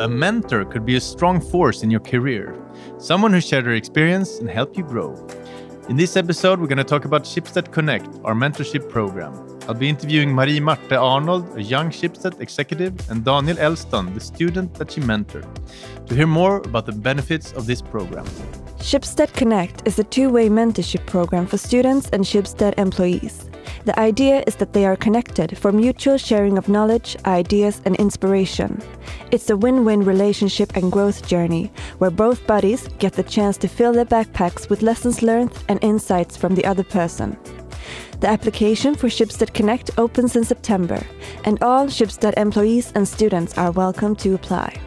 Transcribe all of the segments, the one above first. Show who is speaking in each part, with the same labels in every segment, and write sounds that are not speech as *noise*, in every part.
Speaker 1: A mentor could be a strong force in your career, someone who shared their experience and help you grow. In this episode, we're going to talk about Schibsted Connect, our mentorship program. I'll be interviewing Mari-Marthe Aamold, a young Schibsted executive, and Daniel Elston, the student that she mentored, to hear more about the benefits of this program.
Speaker 2: Schibsted Connect is a two-way mentorship program for students and Schibsted employees. The idea is that they are connected for mutual sharing of knowledge, ideas, and inspiration. It's a win win relationship and growth journey where both buddies get the chance to fill their backpacks with lessons learned and insights from the other person. The application for Schibsted Connect opens in September, and all Schibsted employees and students are welcome to apply.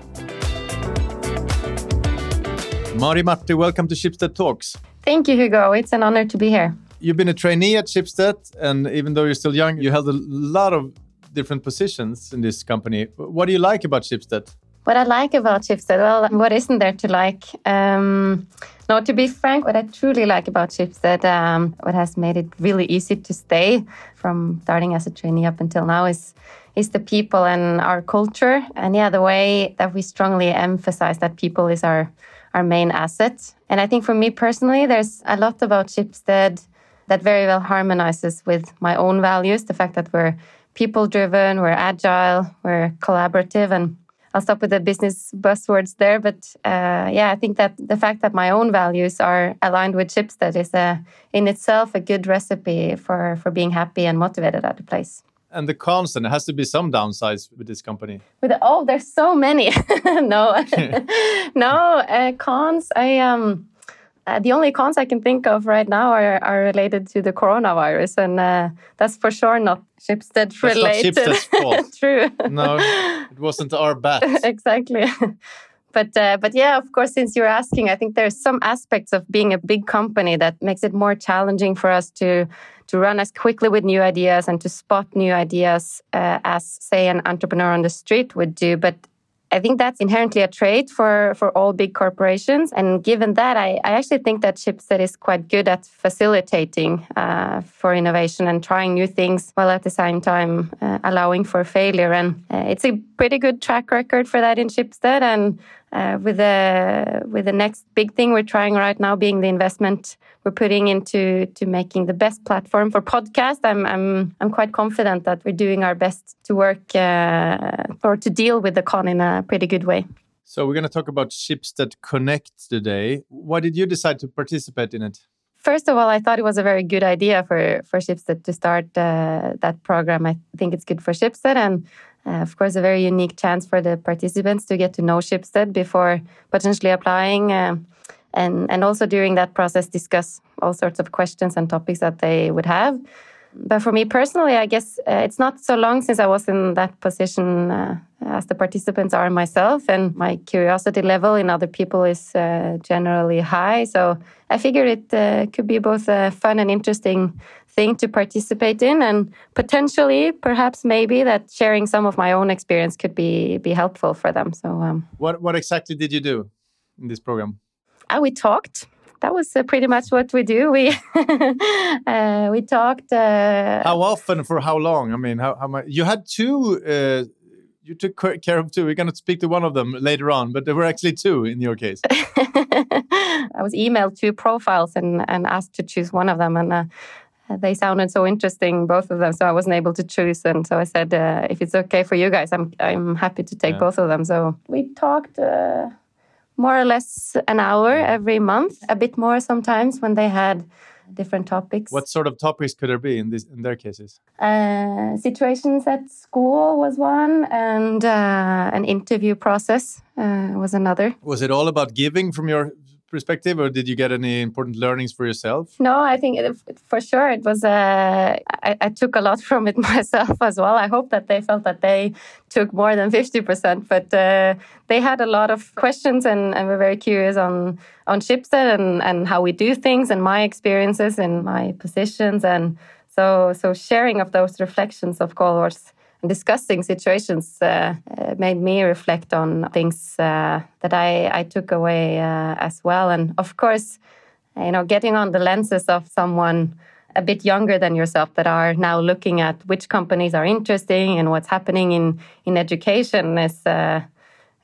Speaker 1: Mari-Marthe, welcome to Schibsted Talks.
Speaker 3: Thank you, Hugo. It's an honor to be here
Speaker 1: you've been a trainee at Schibsted, and even though you're still young, you held a lot of different positions in this company. What do you like about Schibsted?
Speaker 3: What I like about Schibsted, well, what isn't there to like? Um, no, to be frank, what I truly like about Schibsted, um, what has made it really easy to stay from starting as a trainee up until now is is the people and our culture, and yeah, the way that we strongly emphasize that people is our our main asset. And I think for me personally, there's a lot about Schibsted that very well harmonizes with my own values the fact that we're people driven, we're agile, we're collaborative. And I'll stop with the business buzzwords there. But uh, yeah, I think that the fact that my own values are aligned with Schibsted is a, in itself a good recipe for, for being happy and motivated at a place.
Speaker 1: And the cons, and there has to be some downsides with this company.
Speaker 3: With oh, there's so many. *laughs* no, *laughs* no uh, cons. I um, uh, the only cons I can think of right now are, are related to the coronavirus, and uh, that's for sure not Schibsted related.
Speaker 1: That's not *laughs* fault.
Speaker 3: True.
Speaker 1: No, it wasn't our bat.
Speaker 3: exactly. But uh, but yeah, of course, since you're asking, I think there's some aspects of being a big company that makes it more challenging for us to to run as quickly with new ideas and to spot new ideas uh, as, say, an entrepreneur on the street would do. But I think that's inherently a trait for, for all big corporations. And given that, I, I actually think that Schibsted is quite good at facilitating uh, for innovation and trying new things while at the same time uh, allowing for failure. And uh, it's a pretty good track record for that in Schibsted. And uh, with the with the next big thing we're trying right now being the investment we're putting into to making the best platform for podcast. I'm I'm I'm quite confident that we're doing our best to work uh, or to deal with the con in a pretty good way.
Speaker 1: So we're going to talk about Schibsted Connect today. Why did you decide to participate in it?
Speaker 3: First of all, I thought it was a very good idea for for Schibsted to start uh, that program. I think it's good for Schibsted and. Uh, of course, a very unique chance for the participants to get to know Schibsted before potentially applying. Uh, and and also during that process discuss all sorts of questions and topics that they would have but for me personally i guess uh, it's not so long since i was in that position uh, as the participants are myself and my curiosity level in other people is uh, generally high so i figured it uh, could be both fun and interesting thing to participate in and potentially perhaps maybe that sharing some of my own experience could be be helpful for them so um,
Speaker 1: what what exactly did you do in this program
Speaker 3: uh, we talked. That was uh, pretty much what we do. We *laughs* uh, we talked. Uh,
Speaker 1: how often? For how long? I mean, how, how much? You had two. Uh, you took care of two. We're going to speak to one of them later on, but there were actually two in your case. *laughs*
Speaker 3: I was emailed two profiles and and asked to choose one of them, and uh, they sounded so interesting, both of them. So I wasn't able to choose, and so I said, uh, if it's okay for you guys, I'm I'm happy to take yeah. both of them. So we talked. Uh, more or less an hour every month, a bit more sometimes when they had different topics.
Speaker 1: What sort of topics could there be in this in their cases?
Speaker 3: Uh, situations at school was one, and uh, an interview process uh, was another.
Speaker 1: Was it all about giving from your perspective, or did you get any important learnings for yourself?
Speaker 3: No, I think it, for sure it was. Uh, I, I, took a lot *laughs* from it myself as well. I hope that they felt that they took more than fifty percent, but uh, they had a lot of questions and, and were very curious on on Schibsted and and how we do things and my experiences and my positions and so so sharing of those reflections of course discussing situations uh, uh, made me reflect on things uh, that I, I, took away uh, as well. And of course, you know, getting on the lenses of someone a bit younger than yourself that are now looking at which companies are interesting and what's happening in in education is. Uh,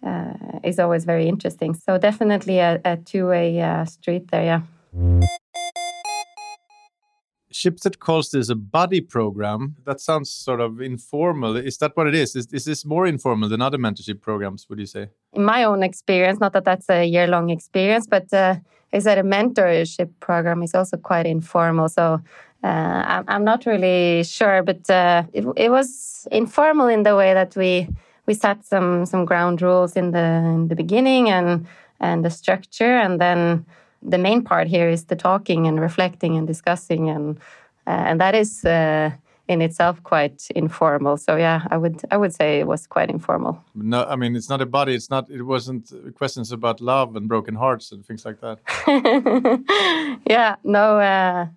Speaker 3: uh, is always very interesting. So definitely a, a two-way uh, street there. Yeah.
Speaker 1: Schibsted calls this a buddy program. That sounds sort of informal. Is that what it is? Is, is this more informal than other mentorship programs, would you say?
Speaker 3: In my own experience, not that that's a year long experience, but uh, is that a mentorship program is also quite informal. So uh, I'm, I'm not really sure, but uh, it, it was informal in the way that we we set some some ground rules in the in the beginning and and the structure, and then the main part here is the talking and reflecting and discussing and uh, and that is uh, in itself quite informal. So yeah i would i would say it was quite informal.
Speaker 1: No i mean it's not a body it's not it wasn't questions about love and broken hearts and things like that. *laughs*
Speaker 3: Yeah no uh,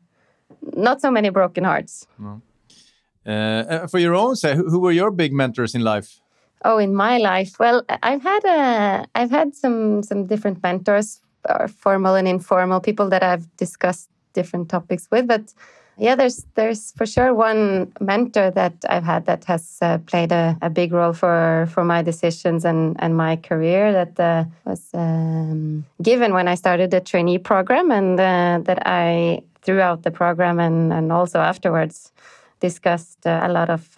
Speaker 3: not so many broken hearts.
Speaker 1: No. Uh, for your own say who were your big mentors in life?
Speaker 3: Oh in my life well i've had uh, i've had some some different mentors or formal and informal people that I've discussed different topics with. But yeah, there's there's for sure one mentor that I've had that has uh, played a, a, big role for for my decisions and and my career that uh, was um, given when I started the trainee program and uh, that I throughout the program and and also afterwards discussed uh, a lot of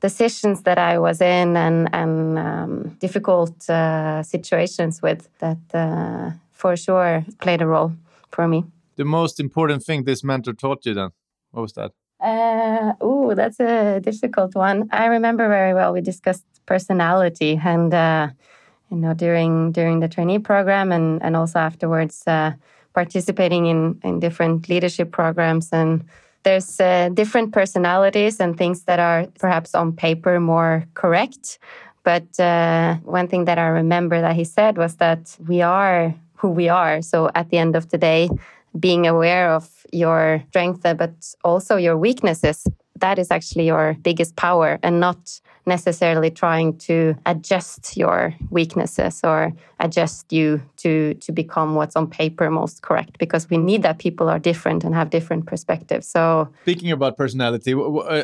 Speaker 3: decisions that I was in and and um, difficult uh, situations with that uh, for sure played a role for me.
Speaker 1: The most important thing this mentor taught you then, what was that?
Speaker 3: Uh, oh, that's a difficult one. I remember very well. We discussed personality, and uh, you know, during during the trainee program, and and also afterwards, uh, participating in in different leadership programs and there's uh, different personalities and things that are perhaps on paper more correct. But uh, one thing that I remember that he said was that we are who we are. So at the end of the day, being aware of your strength, but also your weaknesses, that is actually your biggest power and not necessarily trying to adjust your weaknesses or adjust you to to become what's on paper most correct because we need that people are different and have different perspectives. So
Speaker 1: speaking about personality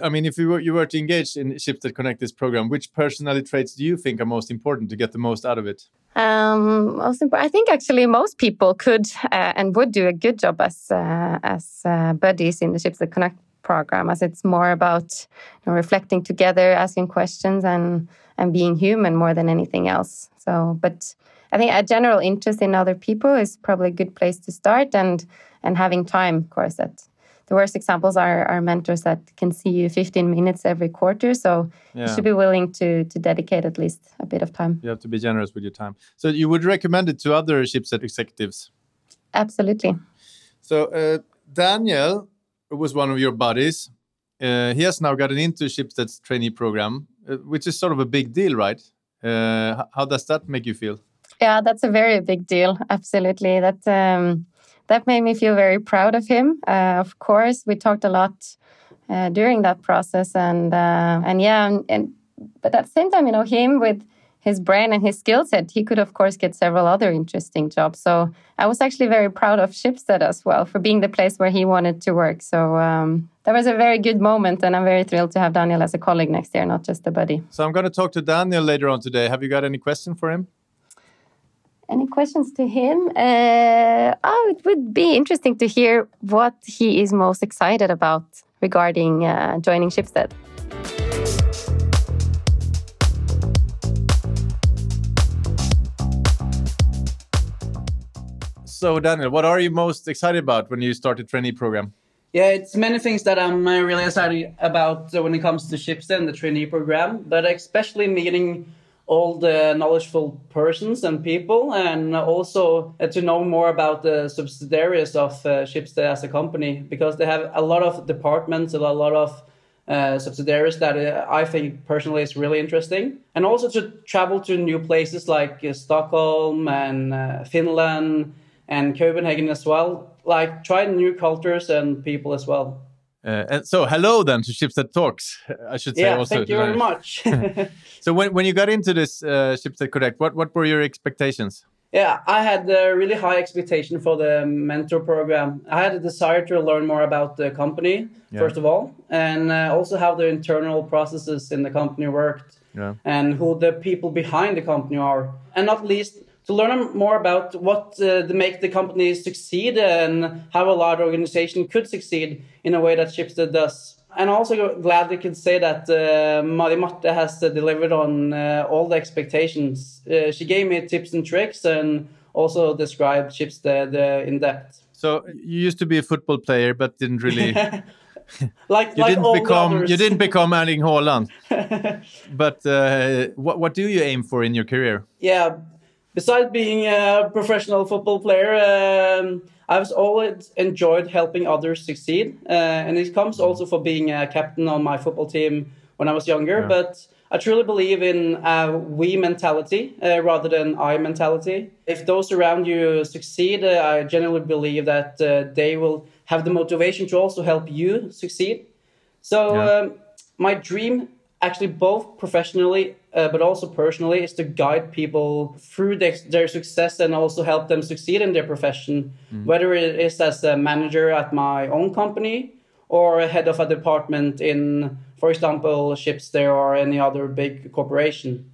Speaker 1: i mean if you were, you were to engage in Schibsted connect this program which personality traits do you think are most important to get the most out of it?
Speaker 3: Um, most important, I think actually most people could uh, and would do a good job as uh, as uh, buddies in the Schibsted Connect program as it's more about you know, reflecting together asking questions and and being human more than anything else. So but i think a general interest in other people is probably a good place to start and and having time of course that the worst examples are, are mentors that can see you 15 minutes every quarter. So yeah. you should be willing to to dedicate at least a bit of time.
Speaker 1: You have to be generous with your time. So you would recommend it to other Schibsted executives?
Speaker 3: Absolutely.
Speaker 1: So uh, daniel was one of your buddies. Uh, he has now got an internship Schibsted's trainee program, uh, which is sort of a big deal, right? Uh, how does that make you feel?
Speaker 3: Yeah, that's a very big deal. Absolutely. That um, that made me feel very proud of him. Uh, of course, we talked a lot uh, during that process, and uh, and yeah, and, and, but at the same time, you know, him with his brain and his skill set, he could, of course, get several other interesting jobs. So I was actually very proud of Schibsted as well for being the place where he wanted to work. So um, that was a very good moment, and I'm very thrilled to have Daniel as a colleague next year, not just a buddy.
Speaker 1: So I'm going to talk to Daniel later on today. Have you got any question for him?
Speaker 3: Any questions to him? Uh, oh, it would be interesting to hear what he is most excited about regarding uh, joining Schibsted.
Speaker 1: So, Daniel, what are you most excited about when you start the trainee program?
Speaker 4: Yeah, it's many things that I'm uh, really excited about uh, when it comes to Schibsted and the trainee program, but especially meeting all the knowledgeable persons and people, and also uh, to know more about the subsidiaries of uh, Schibsted as a company, because they have a lot of departments, and a lot of uh, subsidiaries that I think personally is really interesting. And also to travel to new places like Stockholm and Finland and Copenhagen as well. Like try new cultures and people as well.
Speaker 1: Uh, and so, hello then to Schibsted Talks. I should say
Speaker 4: yeah,
Speaker 1: also.
Speaker 4: Thank you very much. *laughs*
Speaker 1: so, when, when you got into this uh, Schibsted Connect, what what were your expectations?
Speaker 4: Yeah, I had a really high expectation for the mentor program. I had a desire to learn more about the company,
Speaker 1: Yeah.
Speaker 4: first of all, and uh, also how the internal processes in the company worked
Speaker 1: Yeah.
Speaker 4: and who the people behind the company are. And not least, to learn more about what uh, make the company succeed and how a large organization could succeed in a way that Schibsted does. And also glad we can say that uh, Mari-Marthe has uh, delivered on uh, all the expectations. Uh, she gave me tips and tricks and also described Schibsted uh, in depth.
Speaker 1: So you used to be a football player, but didn't really. *laughs*
Speaker 4: Like,
Speaker 1: You
Speaker 4: like
Speaker 1: didn't become.
Speaker 4: others.
Speaker 1: You didn't become Erling Haaland. *laughs* but uh, what what do you aim for in your career?
Speaker 4: yeah, besides being a professional football player, um, I've always enjoyed helping others succeed, uh, and it comes also for being a captain on my football team when I was younger.
Speaker 1: Yeah.
Speaker 4: But I truly believe in a we mentality uh, rather than I mentality. If those around you succeed, uh, I genuinely believe that uh, they will have the motivation to also help you succeed. So
Speaker 1: Yeah.
Speaker 4: um, my dream, actually, both professionally uh, but also personally, is to guide people through their, their success and also help them succeed in their profession, whether it is as a manager at my own company or a head of a department in, for example, Schibsted or any other big corporation.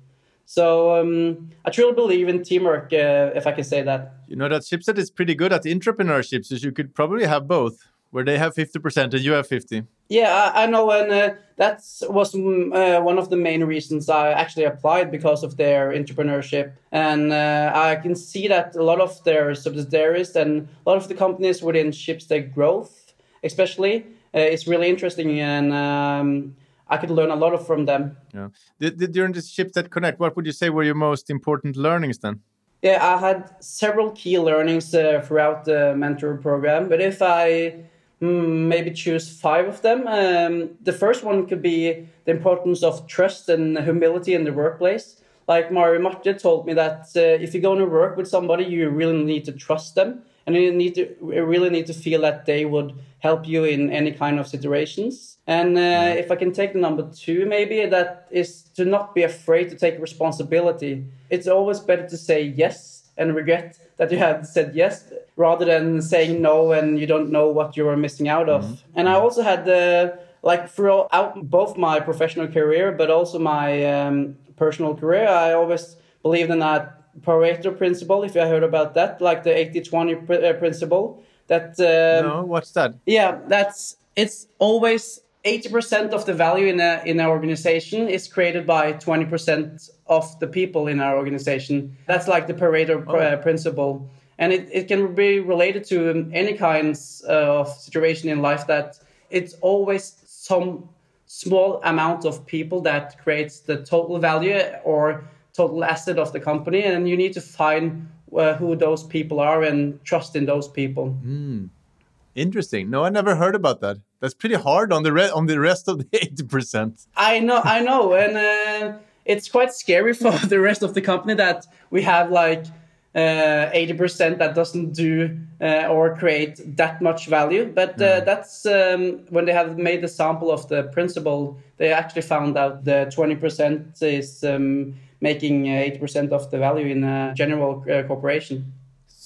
Speaker 4: So um, I truly believe in teamwork, uh, if I can say that.
Speaker 1: You know that Schibsted is pretty good at entrepreneurship, so you could probably have both, where they have fifty percent and you have fifty.
Speaker 4: Yeah, I, I know, and uh, that was mm, uh, one of the main reasons I actually applied because of their entrepreneurship, and uh, I can see that a lot of their subsidiaries and a lot of the companies within Schibsted growth, especially, uh, is really interesting, and um, I could learn a lot of from them.
Speaker 1: Yeah. Did, did, during this Schibsted Connect, what would you say were your most important learnings then?
Speaker 4: Yeah, I had several key learnings uh, throughout the mentor program, but if I maybe choose five of them, um, the first one could be the importance of trust and humility in the workplace. Like Mari-Marthe told me that uh, if you're going to work with somebody, you really need to trust them, and you need to you really need to feel that they would help you in any kind of situations. And uh, if I can take the number two, maybe that is to not be afraid to take responsibility. It's always better to say yes and regret that you have said yes rather than saying no and you don't know what you were missing out of. And I also had the like throughout both my professional career but also my um, personal career, I always believed in that Pareto principle. If you heard about that, like the 80-20 pr- uh, principle, that um,
Speaker 1: no, what's that?
Speaker 4: yeah, that's it's always 80% of the value in a in an organization is created by 20% of the people in our organization. That's like the Pareto uh, principle. And it, it can be related to um, any kinds uh, of situation in life that it's always some small amount of people that creates the total value or total asset of the company and you need to find uh, who those people are and trust in those people.
Speaker 1: Interesting. No, I never heard about that. That's pretty hard on the re- on the rest of the *laughs* eighty percent.
Speaker 4: I know, I know, and uh, it's quite scary *laughs* for the rest of the company that we have like uh, eighty percent that doesn't do uh, or create that much value. But uh, that's um, when they have made the sample of the principle, they actually found out the twenty percent is um, making eighty percent of the value in a general uh, corporation.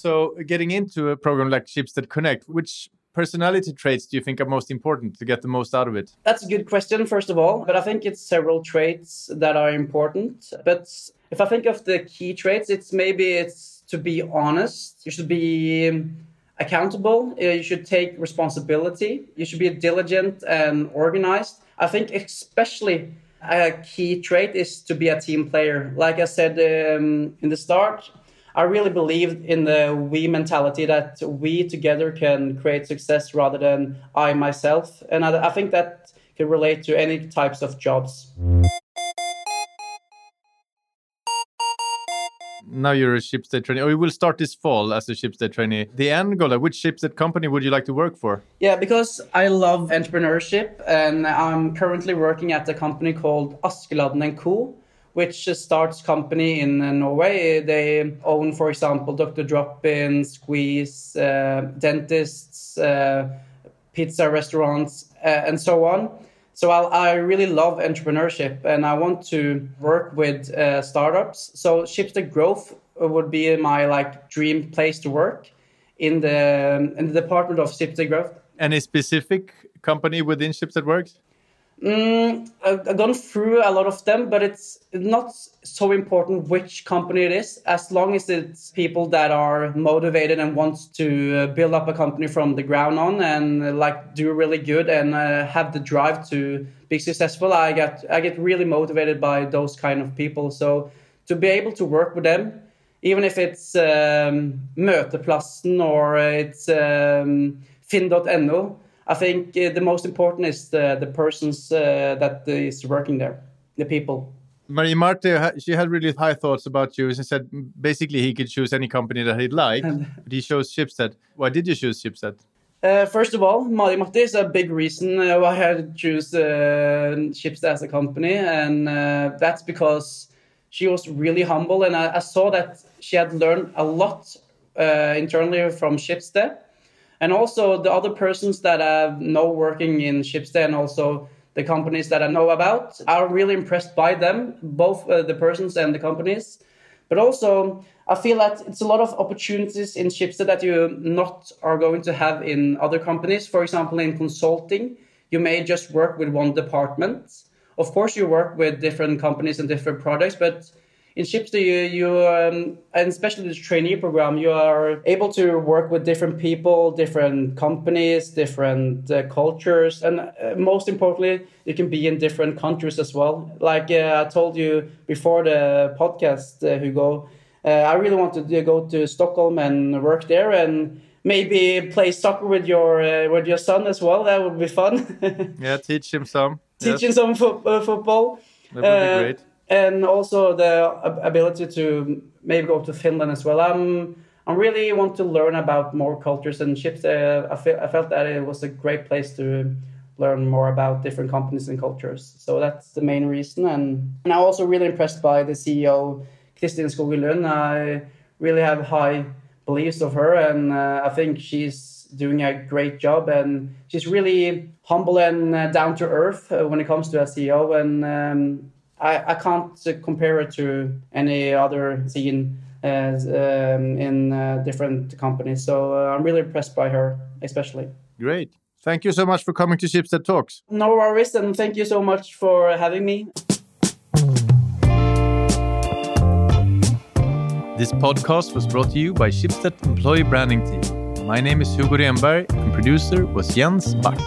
Speaker 1: So, getting into a program like Schibsted Connect, which personality traits do you think are most important to get the most out of it?
Speaker 4: That's a good question, first of all, but I think it's several traits that are important. But if I think of the key traits, it's maybe it's to be honest. You should be accountable. uh, You should take responsibility. You should be diligent and organized. I think especially a key trait is to be a team player. Like I said um, in the start, I really believe in the we mentality that we together can create success rather than I myself. And I, I think that can relate to any types of jobs.
Speaker 1: Now you're a Schibsted trainee, or you will start this fall as a Schibsted trainee. The end goal, which Schibsted company would you like to work for?
Speaker 4: Yeah, because I love entrepreneurship and I'm currently working at a company called Askeladden & Co., which starts company in uh, Norway. They own, for example, Dr. Drop-In, Squeeze, uh, dentists, uh, pizza restaurants, uh, and so on. So I, I really love entrepreneurship and I want to work with uh, startups. So Schibsted Growth would be my like dream place to work in the in the department of Schibsted Growth.
Speaker 1: Any specific company within Schibsted Works?
Speaker 4: Mm, I've gone through a lot of them, but it's not so important which company it is, as long as it's people that are motivated and want to uh, build up a company from the ground on and uh, like do really good and uh, have the drive to be successful. I get I get really motivated by those kind of people. So to be able to work with them, even if it's um, Møteplassen or it's um, Finn.no I think uh, the most important is the, the persons uh, that is working there, the people.
Speaker 1: Mari-Marthe, she had really high thoughts about you. She said basically he could choose any company that he'd like, but he chose Schibsted. Why did you choose Schibsted?
Speaker 4: Uh, first of all, Mari-Marthe is a big reason uh, why I choose uh, Schibsted as a company, and uh, that's because she was really humble, and I, I, saw that she had learned a lot uh, internally from Schibsted and also the other persons that I know working in Schibsted and also the companies that I know about are really impressed by them, both uh, the persons and the companies. But also, I feel that it's a lot of opportunities in Schibsted that you not are going to have in other companies. For example, in consulting, you may just work with one department. Of course, you work with different companies and different products, but in Schibsted, you, you um, and especially the trainee program, you are able to work with different people, different companies, different uh, cultures, and uh, most importantly, you can be in different countries as well. Like uh, I told you before the podcast, uh, Hugo, uh, I really want to go to Stockholm and work there, and maybe play soccer with your uh, with your son as well. That would be fun. *laughs*
Speaker 1: yeah, teach him some.
Speaker 4: Teach yes. him some fo football.
Speaker 1: That would be great
Speaker 4: and also the ability to maybe go to Finland as well. I'm I really want to learn about more cultures and ships. Uh, I, feel, I felt that it was a great place to learn more about different companies and cultures. So that's the main reason. And, and I'm also really impressed by the CEO, Kristin Skogen Lund. I really have high beliefs of her, and uh, I think she's doing a great job. And she's really humble and uh, down to earth uh, when it comes to a CEO. And um, I, I can't compare it to any other scene as, um, in uh, different companies. So uh, I'm really impressed by her, especially.
Speaker 1: Great. Thank you so much for coming to Schibsted Talks.
Speaker 4: No worries, and thank you so much for having me.
Speaker 1: This podcast was brought to you by Schibsted Employee Branding Team. My name is Hugo Renberg, and producer was Jens Back.